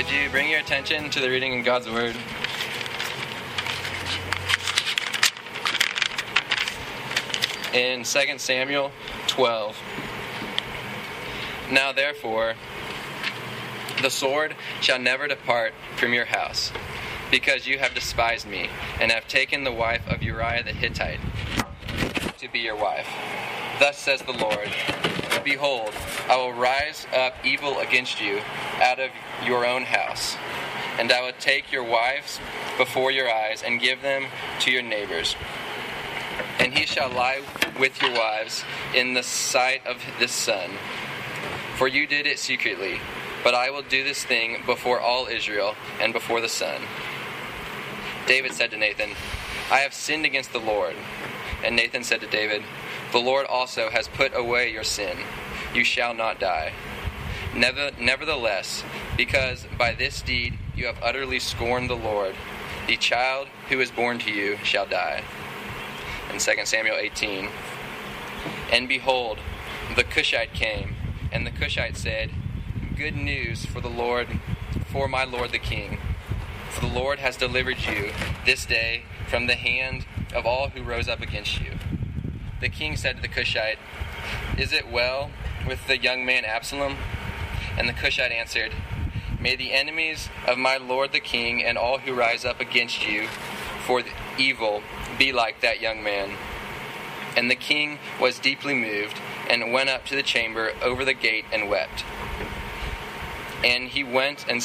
Would you bring your attention to the reading in God's Word? In 2 Samuel 12. Now therefore, the sword shall never depart from your house, because you have despised me, and have taken the wife of Uriah the Hittite to be your wife. Thus says the Lord Behold, I will rise up evil against you out of your own house, and I will take your wives before your eyes and give them to your neighbors. And he shall lie with your wives in the sight of this sun. For you did it secretly, but I will do this thing before all Israel and before the sun. David said to Nathan, I have sinned against the Lord. And Nathan said to David, The Lord also has put away your sin. You shall not die. Never, nevertheless, because by this deed you have utterly scorned the Lord, the child who is born to you shall die. In 2 Samuel 18. And behold, the Cushite came, and the Cushite said, Good news for the Lord, for my Lord the king. For the Lord has delivered you this day from the hand of all who rose up against you. The king said to the Cushite, Is it well with the young man Absalom? And the Cushite answered, May the enemies of my lord the king and all who rise up against you for evil be like that young man. And the king was deeply moved and went up to the chamber over the gate and wept. And he went and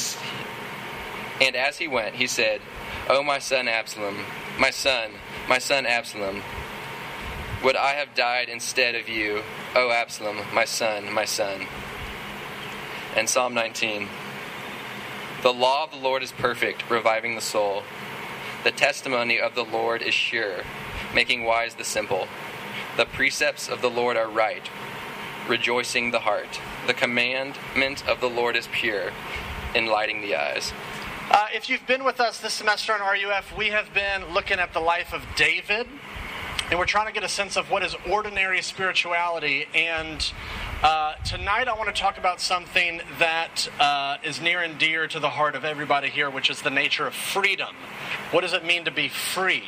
and as he went, he said, "O my son Absalom, my son, my son Absalom, would I have died instead of you, O Absalom, my son, my son." And Psalm 19. The law of the Lord is perfect, reviving the soul. The testimony of the Lord is sure, making wise the simple. The precepts of the Lord are right, rejoicing the heart. The commandment of the Lord is pure, enlightening the eyes. Uh, if you've been with us this semester on RUF, we have been looking at the life of David, and we're trying to get a sense of what is ordinary spirituality. And uh, tonight, I want to talk about something that uh, is near and dear to the heart of everybody here, which is the nature of freedom. What does it mean to be free?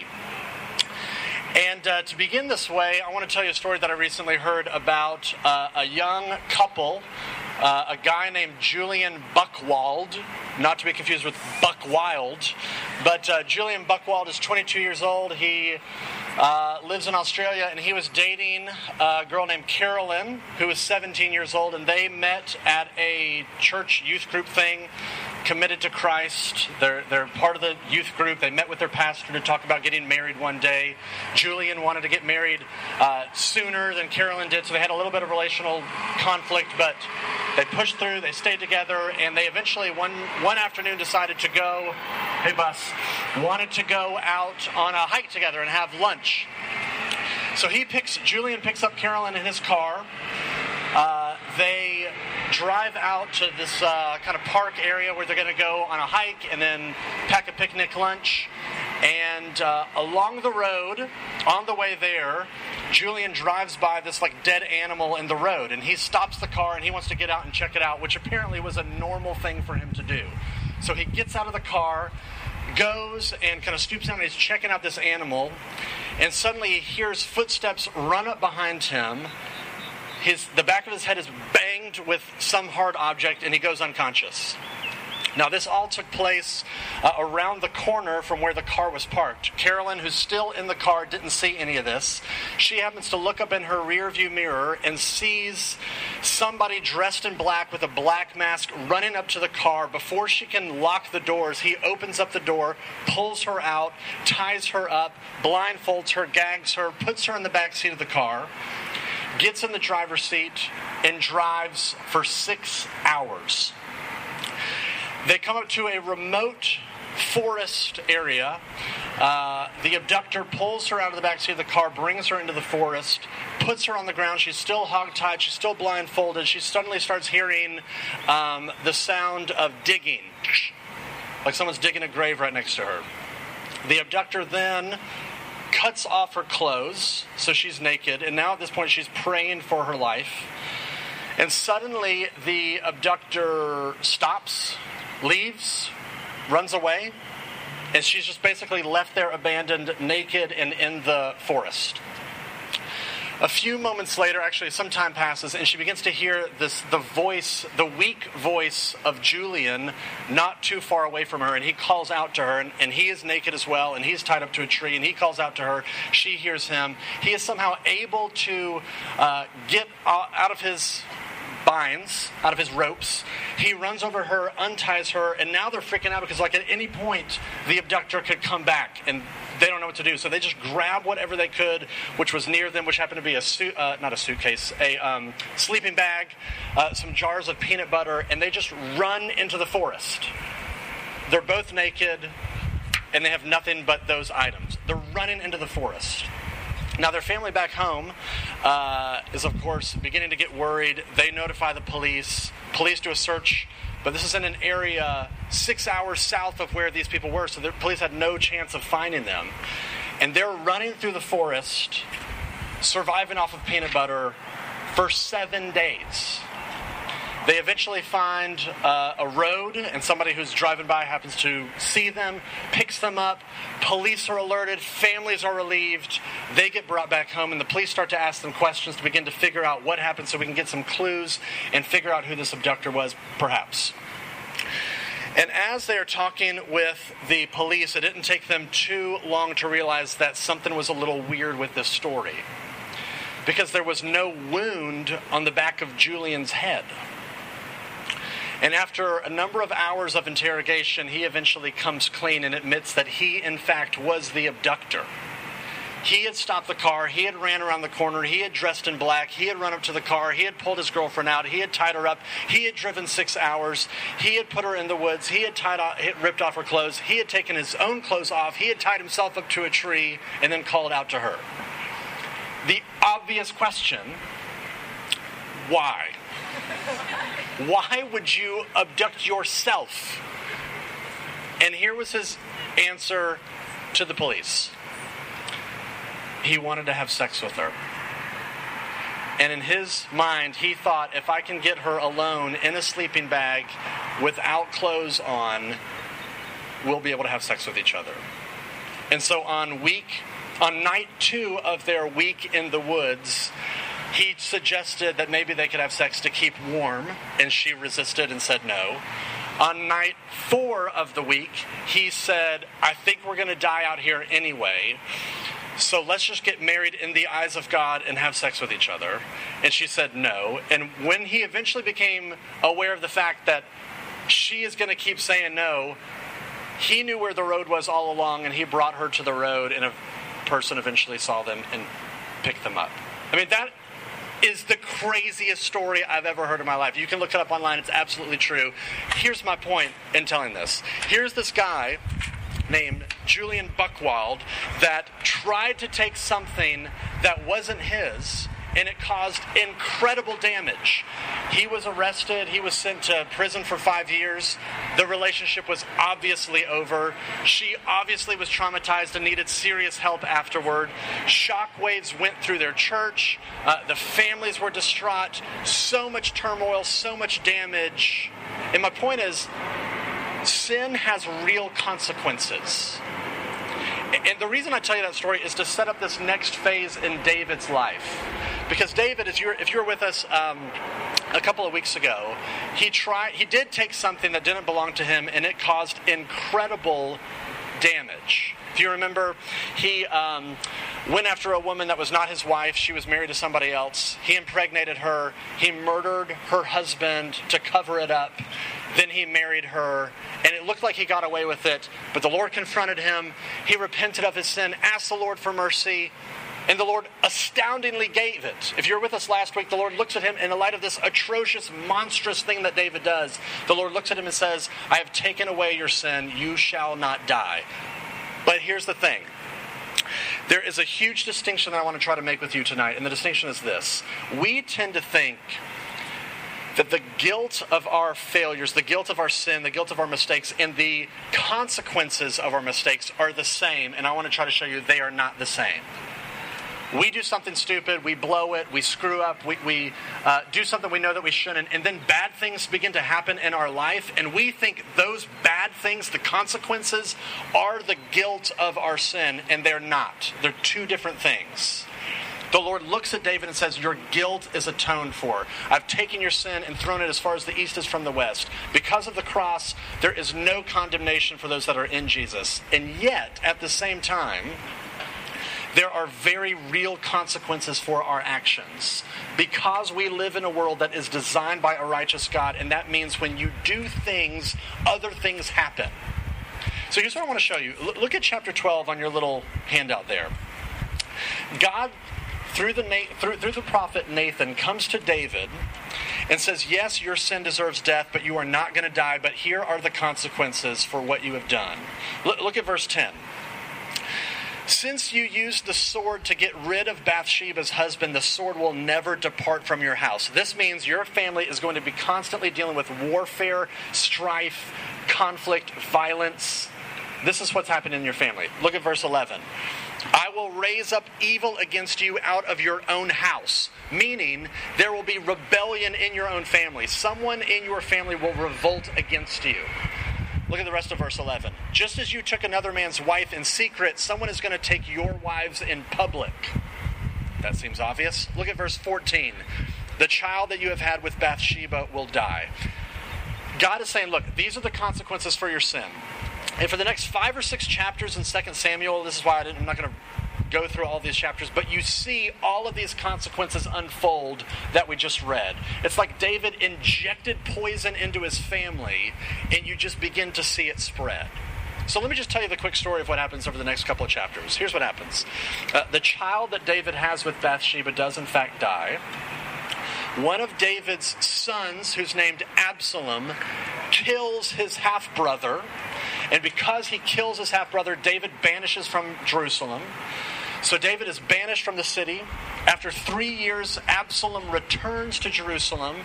And uh, to begin this way, I want to tell you a story that I recently heard about uh, a young couple, uh, a guy named Julian Buckwald, not to be confused with Buck Wild, but uh, Julian Buckwald is 22 years old. He uh, lives in Australia, and he was dating a girl named Carolyn, who was 17 years old, and they met at a church youth group thing committed to Christ. They're, they're part of the youth group. They met with their pastor to talk about getting married one day. Julian wanted to get married uh, sooner than Carolyn did, so they had a little bit of relational conflict, but they pushed through, they stayed together, and they eventually, one, one afternoon, decided to go, hey, bus, wanted to go out on a hike together and have lunch. So he picks, Julian picks up Carolyn in his car. Uh, they drive out to this uh, kind of park area where they're going to go on a hike and then pack a picnic lunch. And uh, along the road, on the way there, Julian drives by this like dead animal in the road, and he stops the car and he wants to get out and check it out, which apparently was a normal thing for him to do. So he gets out of the car, goes and kind of stoops down and he's checking out this animal, and suddenly he hears footsteps run up behind him his, the back of his head is banged with some hard object and he goes unconscious. Now, this all took place uh, around the corner from where the car was parked. Carolyn, who's still in the car, didn't see any of this. She happens to look up in her rearview mirror and sees somebody dressed in black with a black mask running up to the car. Before she can lock the doors, he opens up the door, pulls her out, ties her up, blindfolds her, gags her, puts her in the back seat of the car gets in the driver's seat, and drives for six hours. They come up to a remote forest area. Uh, the abductor pulls her out of the backseat of the car, brings her into the forest, puts her on the ground. She's still hogtied, she's still blindfolded. She suddenly starts hearing um, the sound of digging, like someone's digging a grave right next to her. The abductor then cuts off her clothes, so she's naked, and now at this point she's praying for her life. And suddenly the abductor stops, leaves, runs away, and she's just basically left there abandoned, naked, and in the forest. A few moments later, actually, some time passes, and she begins to hear this the voice, the weak voice of Julian, not too far away from her, and he calls out to her, and, and he is naked as well, and he's tied up to a tree, and he calls out to her. She hears him. He is somehow able to uh, get out of his binds out of his ropes. He runs over her, unties her, and now they're freaking out because, like, at any point, the abductor could come back and they don't know what to do. So they just grab whatever they could, which was near them, which happened to be a suit, uh, not a suitcase, a um, sleeping bag, uh, some jars of peanut butter, and they just run into the forest. They're both naked, and they have nothing but those items. They're running into the forest. Now, their family back home uh, is, of course, beginning to get worried. They notify the police. Police do a search, but this is in an area six hours south of where these people were, so the police had no chance of finding them. And they're running through the forest, surviving off of peanut butter for seven days. They eventually find uh, a road, and somebody who's driving by happens to see them, picks them up. Police are alerted, families are relieved. They get brought back home, and the police start to ask them questions to begin to figure out what happened so we can get some clues and figure out who this abductor was, perhaps. And as they are talking with the police, it didn't take them too long to realize that something was a little weird with this story. Because there was no wound on the back of Julian's head. And after a number of hours of interrogation, he eventually comes clean and admits that he, in fact, was the abductor. He had stopped the car. He had ran around the corner. He had dressed in black. He had run up to the car. He had pulled his girlfriend out. He had tied her up. He had driven six hours. He had put her in the woods. He had tied off, ripped off her clothes. He had taken his own clothes off. He had tied himself up to a tree and then called out to her. The obvious question why? Why would you abduct yourself? And here was his answer to the police he wanted to have sex with her. And in his mind, he thought if I can get her alone in a sleeping bag without clothes on, we'll be able to have sex with each other. And so on week, on night two of their week in the woods, he suggested that maybe they could have sex to keep warm, and she resisted and said no. On night four of the week, he said, I think we're going to die out here anyway. So let's just get married in the eyes of God and have sex with each other. And she said no. And when he eventually became aware of the fact that she is going to keep saying no, he knew where the road was all along and he brought her to the road, and a person eventually saw them and picked them up. I mean, that is the craziest story I've ever heard in my life. You can look it up online, it's absolutely true. Here's my point in telling this. Here's this guy named Julian Buckwald that tried to take something that wasn't his and it caused incredible damage. He was arrested, he was sent to prison for five years. The relationship was obviously over. She obviously was traumatized and needed serious help afterward. Shockwaves went through their church, uh, the families were distraught, so much turmoil, so much damage. And my point is, sin has real consequences. And the reason I tell you that story is to set up this next phase in David's life. Because David, if you're, if you're with us um, a couple of weeks ago, he tried he did take something that didn't belong to him and it caused incredible damage. If you remember, he um, went after a woman that was not his wife. She was married to somebody else. He impregnated her. He murdered her husband to cover it up. Then he married her, and it looked like he got away with it. But the Lord confronted him. He repented of his sin, asked the Lord for mercy, And the Lord astoundingly gave it. If you were with us last week, the Lord looks at him in the light of this atrocious, monstrous thing that David does. The Lord looks at him and says, I have taken away your sin. You shall not die. But here's the thing there is a huge distinction that I want to try to make with you tonight, and the distinction is this. We tend to think that the guilt of our failures, the guilt of our sin, the guilt of our mistakes, and the consequences of our mistakes are the same, and I want to try to show you they are not the same we do something stupid, we blow it, we screw up, we, we uh, do something we know that we shouldn't, and then bad things begin to happen in our life, and we think those bad things, the consequences, are the guilt of our sin, and they're not. They're two different things. The Lord looks at David and says, Your guilt is atoned for. I've taken your sin and thrown it as far as the east is from the west. Because of the cross, there is no condemnation for those that are in Jesus. And yet, at the same time, there are very real consequences for our actions. Because we live in a world that is designed by a righteous God, and that means when you do things, other things happen. So here's what I want to show you. Look at chapter 12 on your little handout there. God, through the, through, through the prophet Nathan, comes to David and says, Yes, your sin deserves death, but you are not going to die, but here are the consequences for what you have done. Look, look at verse 10. Since you used the sword to get rid of Bathsheba's husband, the sword will never depart from your house. This means your family is going to be constantly dealing with warfare, strife, conflict, violence. This is what's happening in your family. Look at verse 11. I will raise up evil against you out of your own house, meaning there will be rebellion in your own family. Someone in your family will revolt against you. Look at the rest of verse 11. Just as you took another man's wife in secret, someone is going to take your wives in public. That seems obvious. Look at verse 14. The child that you have had with Bathsheba will die. God is saying, look, these are the consequences for your sin. And for the next five or six chapters in 2 Samuel, this is why I am not going to go through all these chapters, but you see all of these consequences unfold that we just read. It's like David injected poison into his family, and you just begin to see it spread. So let me just tell you the quick story of what happens over the next couple of chapters. Here's what happens uh, The child that David has with Bathsheba does, in fact, die. One of David's sons, who's named Absalom, kills his half brother. And because he kills his half brother, David banishes from Jerusalem. So David is banished from the city. After three years, Absalom returns to Jerusalem.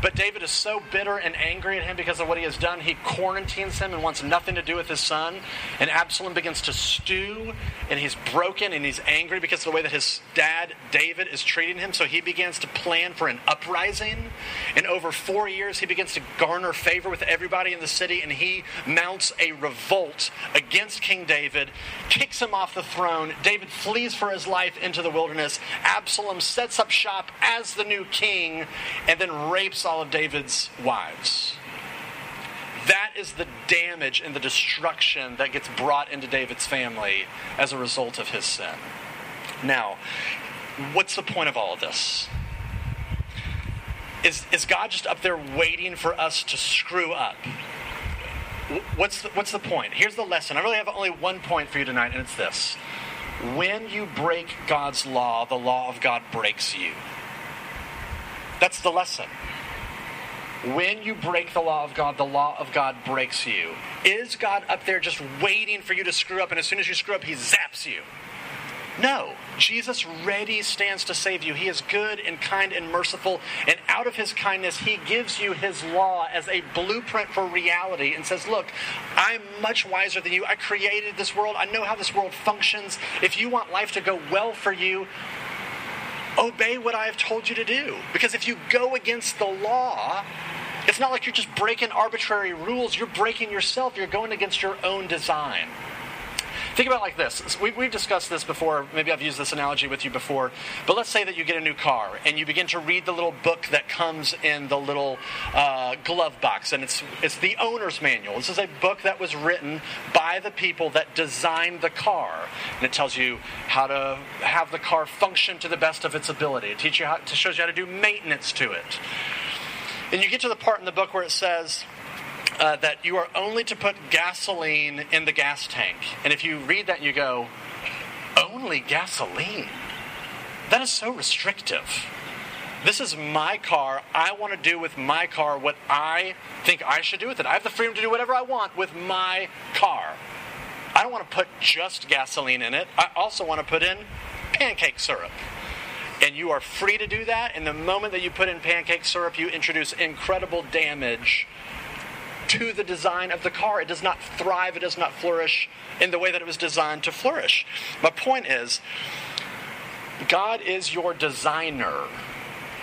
But David is so bitter and angry at him because of what he has done, he quarantines him and wants nothing to do with his son. And Absalom begins to stew, and he's broken and he's angry because of the way that his dad, David, is treating him. So he begins to plan for an uprising. And over four years, he begins to garner favor with everybody in the city, and he mounts a revolt against King David, kicks him off the throne. David flees for his life into the wilderness. Absalom sets up shop as the new king and then rapes all of David's wives. That is the damage and the destruction that gets brought into David's family as a result of his sin. Now, what's the point of all of this? Is, is God just up there waiting for us to screw up? What's the, what's the point? Here's the lesson. I really have only one point for you tonight, and it's this. When you break God's law, the law of God breaks you. That's the lesson. When you break the law of God, the law of God breaks you. Is God up there just waiting for you to screw up, and as soon as you screw up, He zaps you? No. Jesus ready stands to save you. He is good and kind and merciful, and out of his kindness, he gives you his law as a blueprint for reality and says, Look, I'm much wiser than you. I created this world, I know how this world functions. If you want life to go well for you, obey what I have told you to do. Because if you go against the law, it's not like you're just breaking arbitrary rules, you're breaking yourself, you're going against your own design. Think about like this. We, have discussed this before. Maybe I've used this analogy with you before. But let's say that you get a new car and you begin to read the little book that comes in the little uh, glove box, and it's it's the owner's manual. This is a book that was written by the people that designed the car, and it tells you how to have the car function to the best of its ability. It teaches you how, it shows you how to do maintenance to it. And you get to the part in the book where it says uh, that you are only to put gasoline in the gas tank. And if you read that, you go, only gasoline? That is so restrictive. This is my car. I want to do with my car what I think I should do with it. I have the freedom to do whatever I want with my car. I don't want to put just gasoline in it. I also want to put in pancake syrup. And you are free to do that. And the moment that you put in pancake syrup, you introduce incredible damage to the design of the car. It does not thrive, it does not flourish in the way that it was designed to flourish. My point is, God is your designer.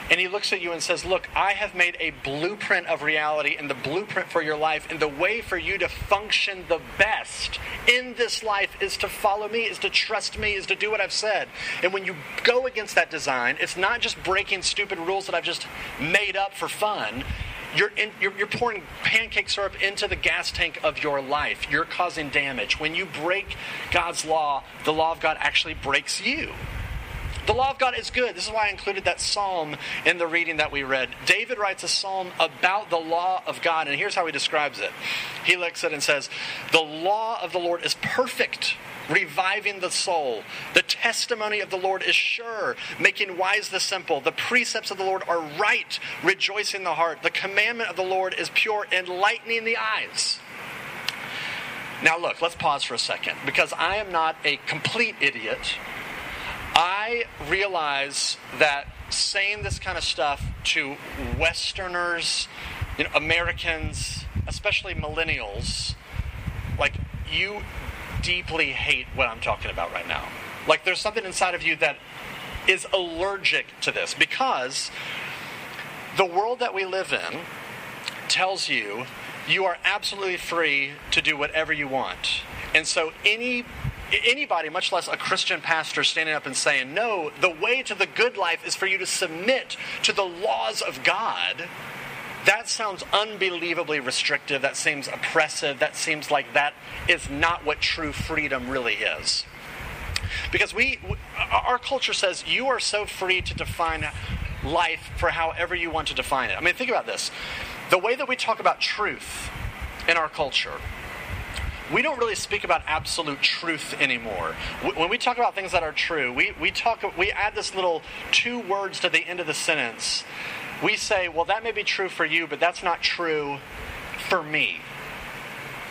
And he looks at you and says, Look, I have made a blueprint of reality and the blueprint for your life. And the way for you to function the best in this life is to follow me, is to trust me, is to do what I've said. And when you go against that design, it's not just breaking stupid rules that I've just made up for fun. You're, in, you're, you're, pouring pancake syrup into the gas tank of your life. You're causing damage. When you break God's law, the law of God actually breaks you. The law of God is good. This is why I included that psalm in the reading that we read. David writes a psalm about the law of God, and here's how he describes it. He looks at it and says, The law of the Lord is perfect reviving the soul. The testimony of the Lord is sure, making wise the simple. The precepts of the Lord are right, rejoicing the heart. The commandment of the Lord is pure, enlightening the eyes. Now, look, let's pause for a second because I am not a complete idiot. I realize that saying this kind of stuff to Westerners, you know, Americans, especially millennials, like you deeply hate what I'm talking about right now. Like there's something inside of you that is allergic to this because the world that we live in tells you you are absolutely free to do whatever you want. And so any anybody, much less a Christian pastor, standing up and saying, No, the way to the good life is for you to submit to the laws of God. That sounds unbelievably restrictive. That seems oppressive. That seems like that is not what true freedom really is. Because we, our culture says you are so free to define life for however you want to define it. I mean, think about this. The way that we talk about truth in our culture, we don't really speak about absolute truth anymore. When we talk about things that are true, we, we talk we add this little two words to the end of the sentence. We say, well, that may be true for you, but that's not true for me.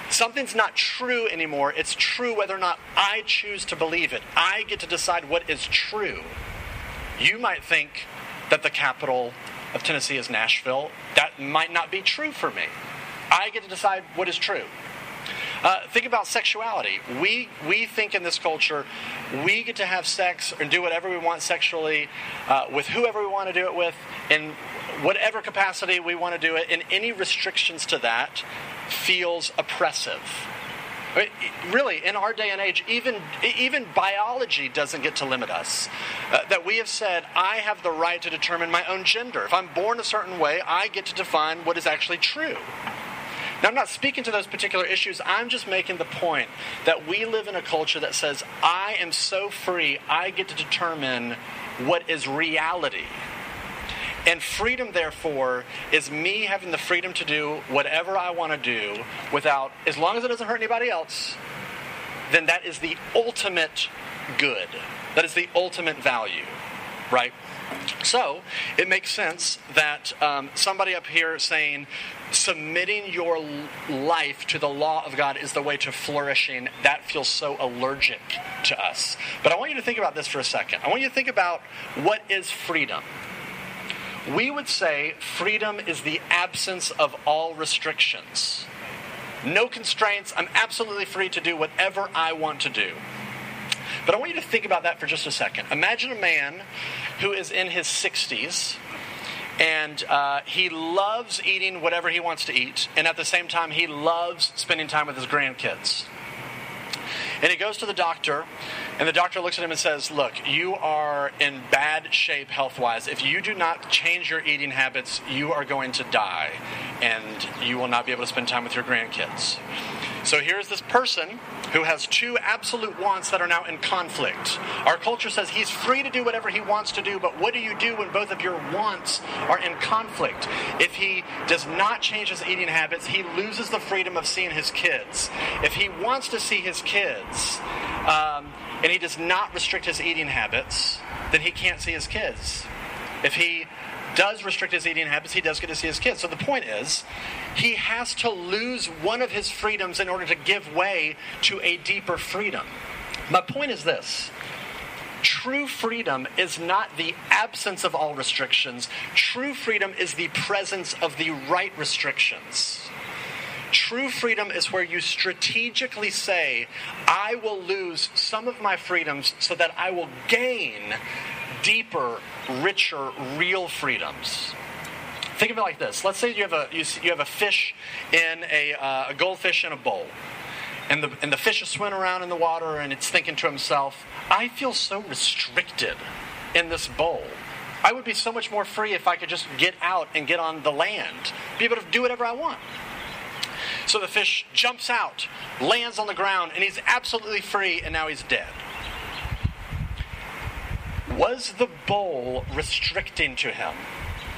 Something's not true anymore. It's true whether or not I choose to believe it. I get to decide what is true. You might think that the capital of Tennessee is Nashville. That might not be true for me. I get to decide what is true. Uh, think about sexuality. We we think in this culture, we get to have sex and do whatever we want sexually uh, with whoever we want to do it with, in whatever capacity we want to do it. And any restrictions to that feels oppressive. Really, in our day and age, even even biology doesn't get to limit us. Uh, that we have said, I have the right to determine my own gender. If I'm born a certain way, I get to define what is actually true. Now, I'm not speaking to those particular issues. I'm just making the point that we live in a culture that says, I am so free, I get to determine what is reality. And freedom, therefore, is me having the freedom to do whatever I want to do without, as long as it doesn't hurt anybody else, then that is the ultimate good. That is the ultimate value, right? So it makes sense that um, somebody up here saying submitting your life to the law of God is the way to flourishing, that feels so allergic to us. But I want you to think about this for a second. I want you to think about what is freedom. We would say freedom is the absence of all restrictions. No constraints. I'm absolutely free to do whatever I want to do. But I want you to think about that for just a second. Imagine a man who is in his 60s and uh, he loves eating whatever he wants to eat, and at the same time, he loves spending time with his grandkids. And he goes to the doctor, and the doctor looks at him and says, Look, you are in bad shape health wise. If you do not change your eating habits, you are going to die, and you will not be able to spend time with your grandkids. So here's this person who has two absolute wants that are now in conflict. Our culture says he's free to do whatever he wants to do, but what do you do when both of your wants are in conflict? If he does not change his eating habits, he loses the freedom of seeing his kids. If he wants to see his kids, um, and he does not restrict his eating habits, then he can't see his kids. If he does restrict his eating habits, he does get to see his kids. So the point is, he has to lose one of his freedoms in order to give way to a deeper freedom. My point is this true freedom is not the absence of all restrictions, true freedom is the presence of the right restrictions. True freedom is where you strategically say, I will lose some of my freedoms so that I will gain deeper, richer, real freedoms. Think of it like this. Let's say you have a, you, you have a fish in a, uh, a goldfish in a bowl. And the, and the fish is swimming around in the water and it's thinking to himself, I feel so restricted in this bowl. I would be so much more free if I could just get out and get on the land, be able to do whatever I want. So the fish jumps out, lands on the ground, and he's absolutely free, and now he's dead. Was the bowl restricting to him?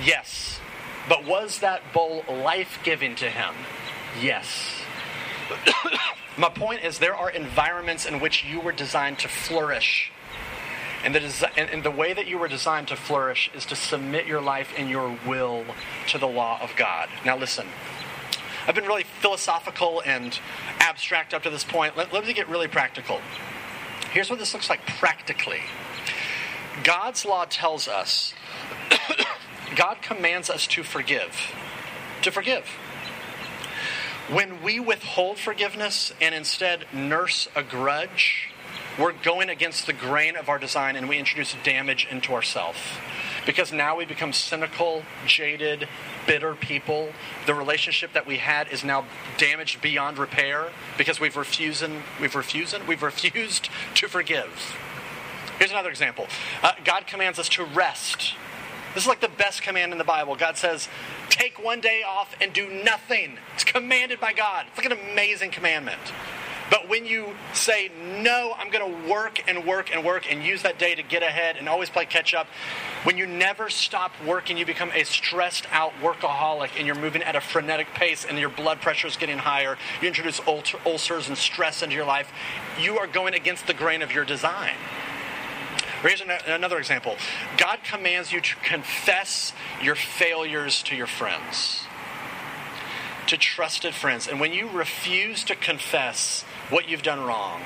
Yes. But was that bowl life giving to him? Yes. My point is, there are environments in which you were designed to flourish. And the, desi- and, and the way that you were designed to flourish is to submit your life and your will to the law of God. Now, listen. I've been really philosophical and abstract up to this point. Let, let me get really practical. Here's what this looks like practically God's law tells us, God commands us to forgive. To forgive. When we withhold forgiveness and instead nurse a grudge, we're going against the grain of our design and we introduce damage into ourselves. Because now we become cynical, jaded, bitter people. The relationship that we had is now damaged beyond repair because we've refused, we've refused, we've refused to forgive. Here's another example. Uh, God commands us to rest. This is like the best command in the Bible. God says, take one day off and do nothing. It's commanded by God. It's like an amazing commandment. But when you say, no, I'm going to work and work and work and use that day to get ahead and always play catch up, when you never stop working, you become a stressed out workaholic and you're moving at a frenetic pace and your blood pressure is getting higher. You introduce ulcers and stress into your life. You are going against the grain of your design. Here's another example God commands you to confess your failures to your friends, to trusted friends. And when you refuse to confess what you've done wrong,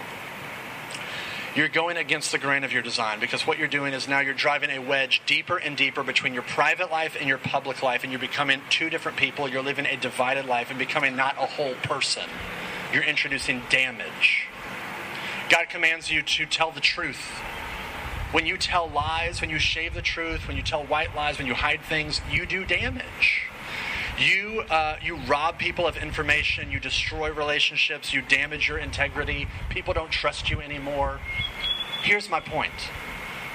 you're going against the grain of your design because what you're doing is now you're driving a wedge deeper and deeper between your private life and your public life, and you're becoming two different people. You're living a divided life and becoming not a whole person. You're introducing damage. God commands you to tell the truth when you tell lies, when you shave the truth, when you tell white lies, when you hide things, you do damage. You, uh, you rob people of information, you destroy relationships, you damage your integrity. People don't trust you anymore. Here's my point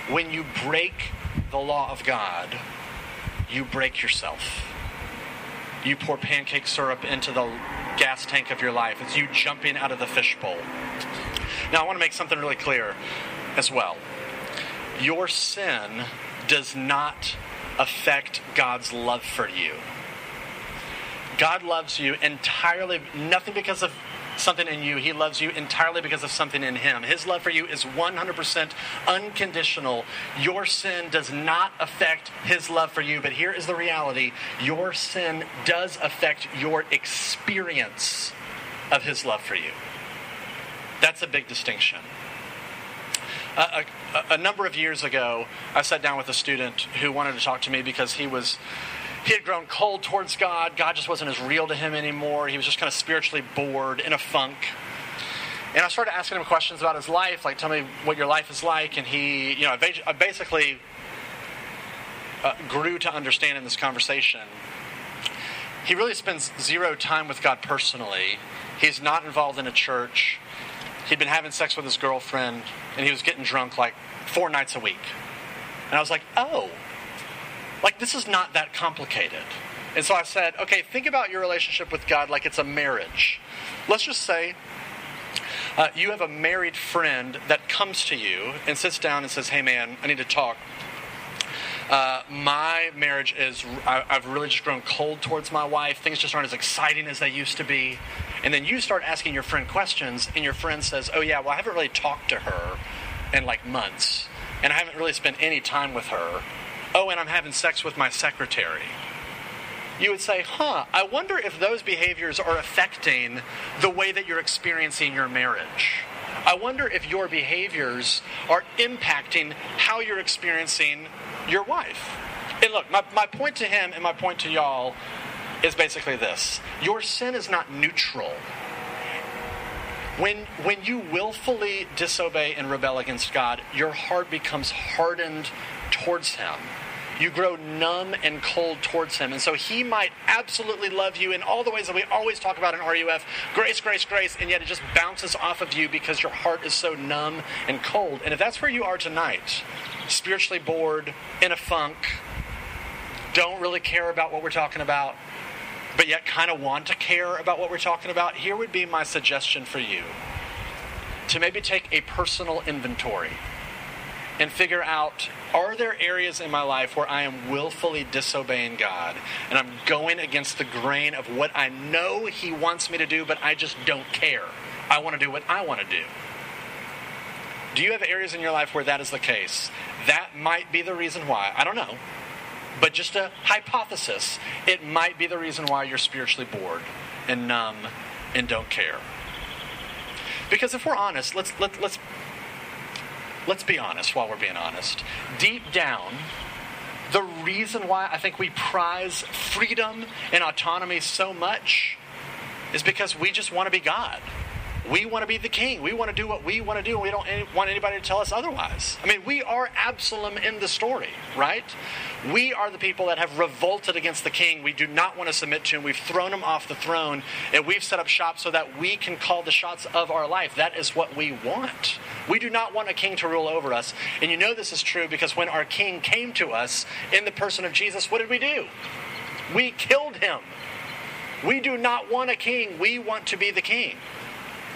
when you break the law of God, you break yourself. You pour pancake syrup into the gas tank of your life. It's you jumping out of the fishbowl. Now, I want to make something really clear as well your sin does not affect God's love for you. God loves you entirely, nothing because of something in you. He loves you entirely because of something in Him. His love for you is 100% unconditional. Your sin does not affect His love for you, but here is the reality your sin does affect your experience of His love for you. That's a big distinction. A, a, number of years ago, I sat down with a student who wanted to talk to me because he was he had grown cold towards God. God just wasn't as real to him anymore. He was just kind of spiritually bored, in a funk. And I started asking him questions about his life, like, tell me what your life is like. And he, you know, I basically uh, grew to understand in this conversation. He really spends zero time with God personally. He's not involved in a church he'd been having sex with his girlfriend and he was getting drunk like four nights a week. And I was like, oh, like this is not that complicated. And so I said, okay, think about your relationship with God like it's a marriage. Let's just say uh, you have a married friend that comes to you and sits down and says, hey man, I need to talk. Uh, my marriage is, I, I've really just grown cold towards my wife. Things just aren't as exciting as they used to be. And then you start asking your friend questions, and your friend says, Oh, yeah, well, I haven't really talked to her in like months. and I haven't really spent any time with her. Oh, and I'm having sex with my secretary. You would say, huh, I wonder if those behaviors are affecting the way that you're experiencing your marriage. I wonder if your behaviors are impacting how you're experiencing your wife. And look, my, my point to him and my point to y'all is basically this your sin is not neutral. When, when you willfully disobey and rebel against God, your heart becomes hardened towards Him. You grow numb and cold towards Him. And so He might absolutely love you in all the ways that we always talk about in RUF grace, grace, grace, and yet it just bounces off of you because your heart is so numb and cold. And if that's where you are tonight, spiritually bored, in a funk, don't really care about what we're talking about, but yet kind of want to care about what we're talking about, here would be my suggestion for you to maybe take a personal inventory and figure out are there areas in my life where I am willfully disobeying God and I'm going against the grain of what I know He wants me to do, but I just don't care? I want to do what I want to do. Do you have areas in your life where that is the case? That might be the reason why. I don't know but just a hypothesis. It might be the reason why you're spiritually bored and numb and don't care. Because if we're honest, let's let, let's let's be honest while we're being honest. Deep down, the reason why I think we prize freedom and autonomy so much is because we just want to be God. We want to be the king. We want to do what we want to do, and we don't want anybody to tell us otherwise. I mean, we are Absalom in the story, right? We are the people that have revolted against the king. We do not want to submit to him. We've thrown him off the throne, and we've set up shop so that we can call the shots of our life. That is what we want. We do not want a king to rule over us. And you know this is true because when our king came to us in the person of Jesus, what did we do? We killed him. We do not want a king. We want to be the king.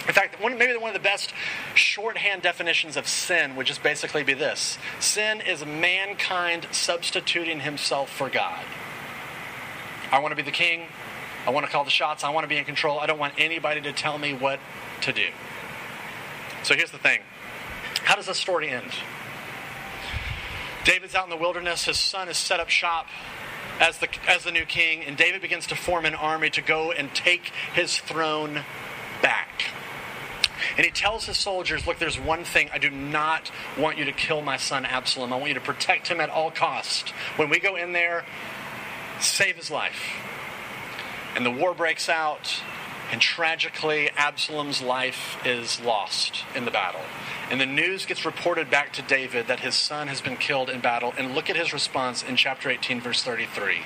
In fact, one, maybe one of the best shorthand definitions of sin would just basically be this sin is mankind substituting himself for God. I want to be the king. I want to call the shots. I want to be in control. I don't want anybody to tell me what to do. So here's the thing how does this story end? David's out in the wilderness. His son has set up shop as the, as the new king, and David begins to form an army to go and take his throne back. And he tells his soldiers, Look, there's one thing. I do not want you to kill my son Absalom. I want you to protect him at all cost. When we go in there, save his life. And the war breaks out, and tragically, Absalom's life is lost in the battle. And the news gets reported back to David that his son has been killed in battle. And look at his response in chapter 18, verse 33.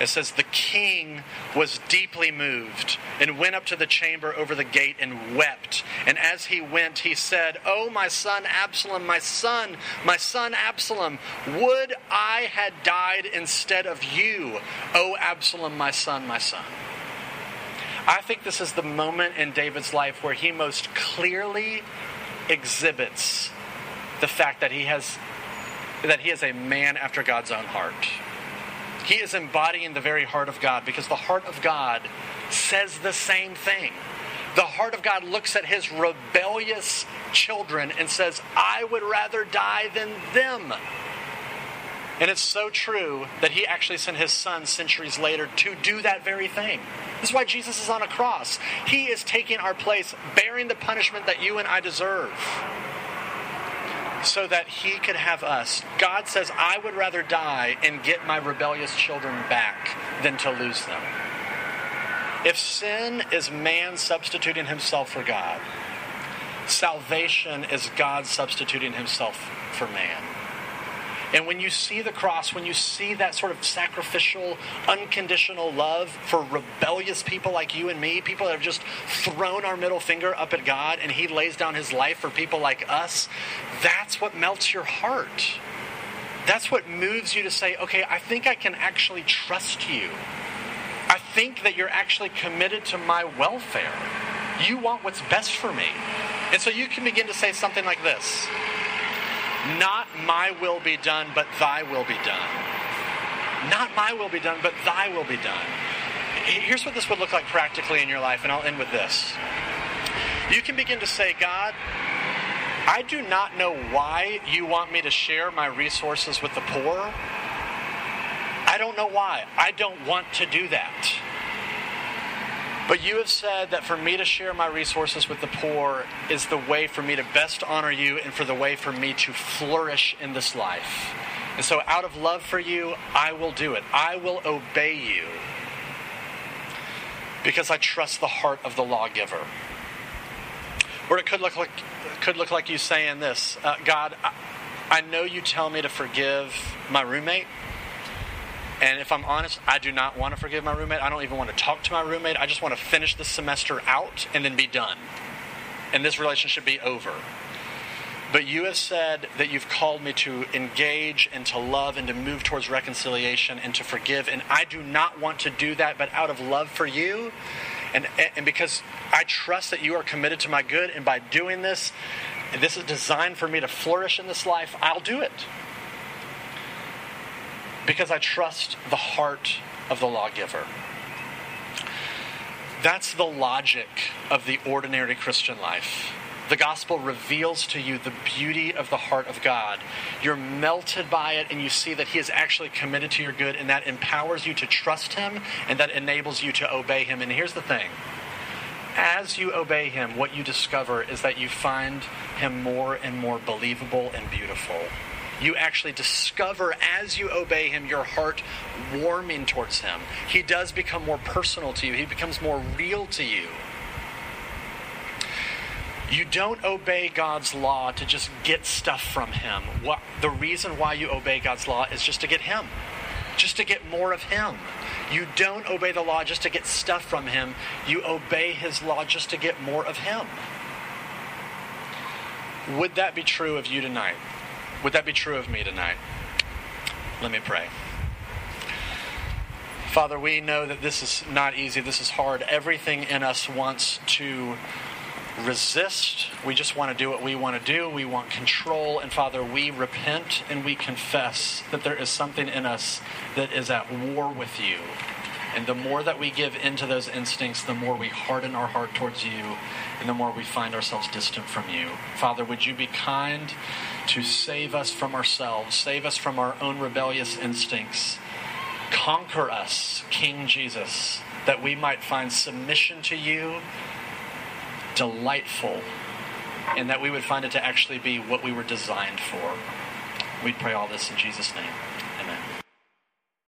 It says, The king was deeply moved and went up to the chamber over the gate and wept. And as he went, he said, Oh, my son Absalom, my son, my son Absalom, would I had died instead of you, O Absalom, my son, my son. I think this is the moment in David's life where he most clearly exhibits the fact that he has that he is a man after God's own heart. He is embodying the very heart of God because the heart of God says the same thing. The heart of God looks at his rebellious children and says, I would rather die than them. And it's so true that he actually sent his son centuries later to do that very thing. This is why Jesus is on a cross. He is taking our place, bearing the punishment that you and I deserve so that he could have us. God says, I would rather die and get my rebellious children back than to lose them. If sin is man substituting himself for God, salvation is God substituting himself for man. And when you see the cross, when you see that sort of sacrificial, unconditional love for rebellious people like you and me, people that have just thrown our middle finger up at God, and He lays down His life for people like us, that's what melts your heart. That's what moves you to say, okay, I think I can actually trust you. I think that you're actually committed to my welfare. You want what's best for me. And so you can begin to say something like this not my will be done, but thy will be done. Not my will be done, but thy will be done. Here's what this would look like practically in your life, and I'll end with this. You can begin to say, God, I do not know why you want me to share my resources with the poor. I don't know why. I don't want to do that. But you have said that for me to share my resources with the poor is the way for me to best honor you and for the way for me to flourish in this life. And so, out of love for you, I will do it. I will obey you because I trust the heart of the lawgiver. Or it could look like, could look like you saying this uh, God, I, I know you tell me to forgive my roommate. And if I'm honest, I do not want to forgive my roommate. I don't even want to talk to my roommate. I just want to finish the semester out and then be done. And this relationship be over. But you have said that you've called me to engage and to love and to move towards reconciliation and to forgive. And I do not want to do that, but out of love for you and, and because I trust that you are committed to my good. And by doing this, this is designed for me to flourish in this life, I'll do it because I trust the heart of the lawgiver. That's the logic of the ordinary Christian life. The gospel reveals to you the beauty of the heart of God. You're melted by it, and you see that He is actually committed to your good, and that empowers you to trust Him, and that enables you to obey Him. And here's the thing as you obey Him, what you discover is that you find Him more and more believable and beautiful you actually discover as you obey him your heart warming towards him. He does become more personal to you, he becomes more real to you. You don't obey God's law to just get stuff from him. What, the reason why you obey God's law is just to get him, just to get more of him. You don't obey the law just to get stuff from him. You obey his law just to get more of him. Would that be true of you tonight? Would that be true of me tonight? Let me pray. Father, we know that this is not easy. This is hard. Everything in us wants to resist. We just want to do what we want to do. We want control. And Father, we repent and we confess that there is something in us that is at war with you. And the more that we give into those instincts, the more we harden our heart towards you, and the more we find ourselves distant from you. Father, would you be kind to save us from ourselves, save us from our own rebellious instincts? Conquer us, King Jesus, that we might find submission to you delightful, and that we would find it to actually be what we were designed for. We pray all this in Jesus' name.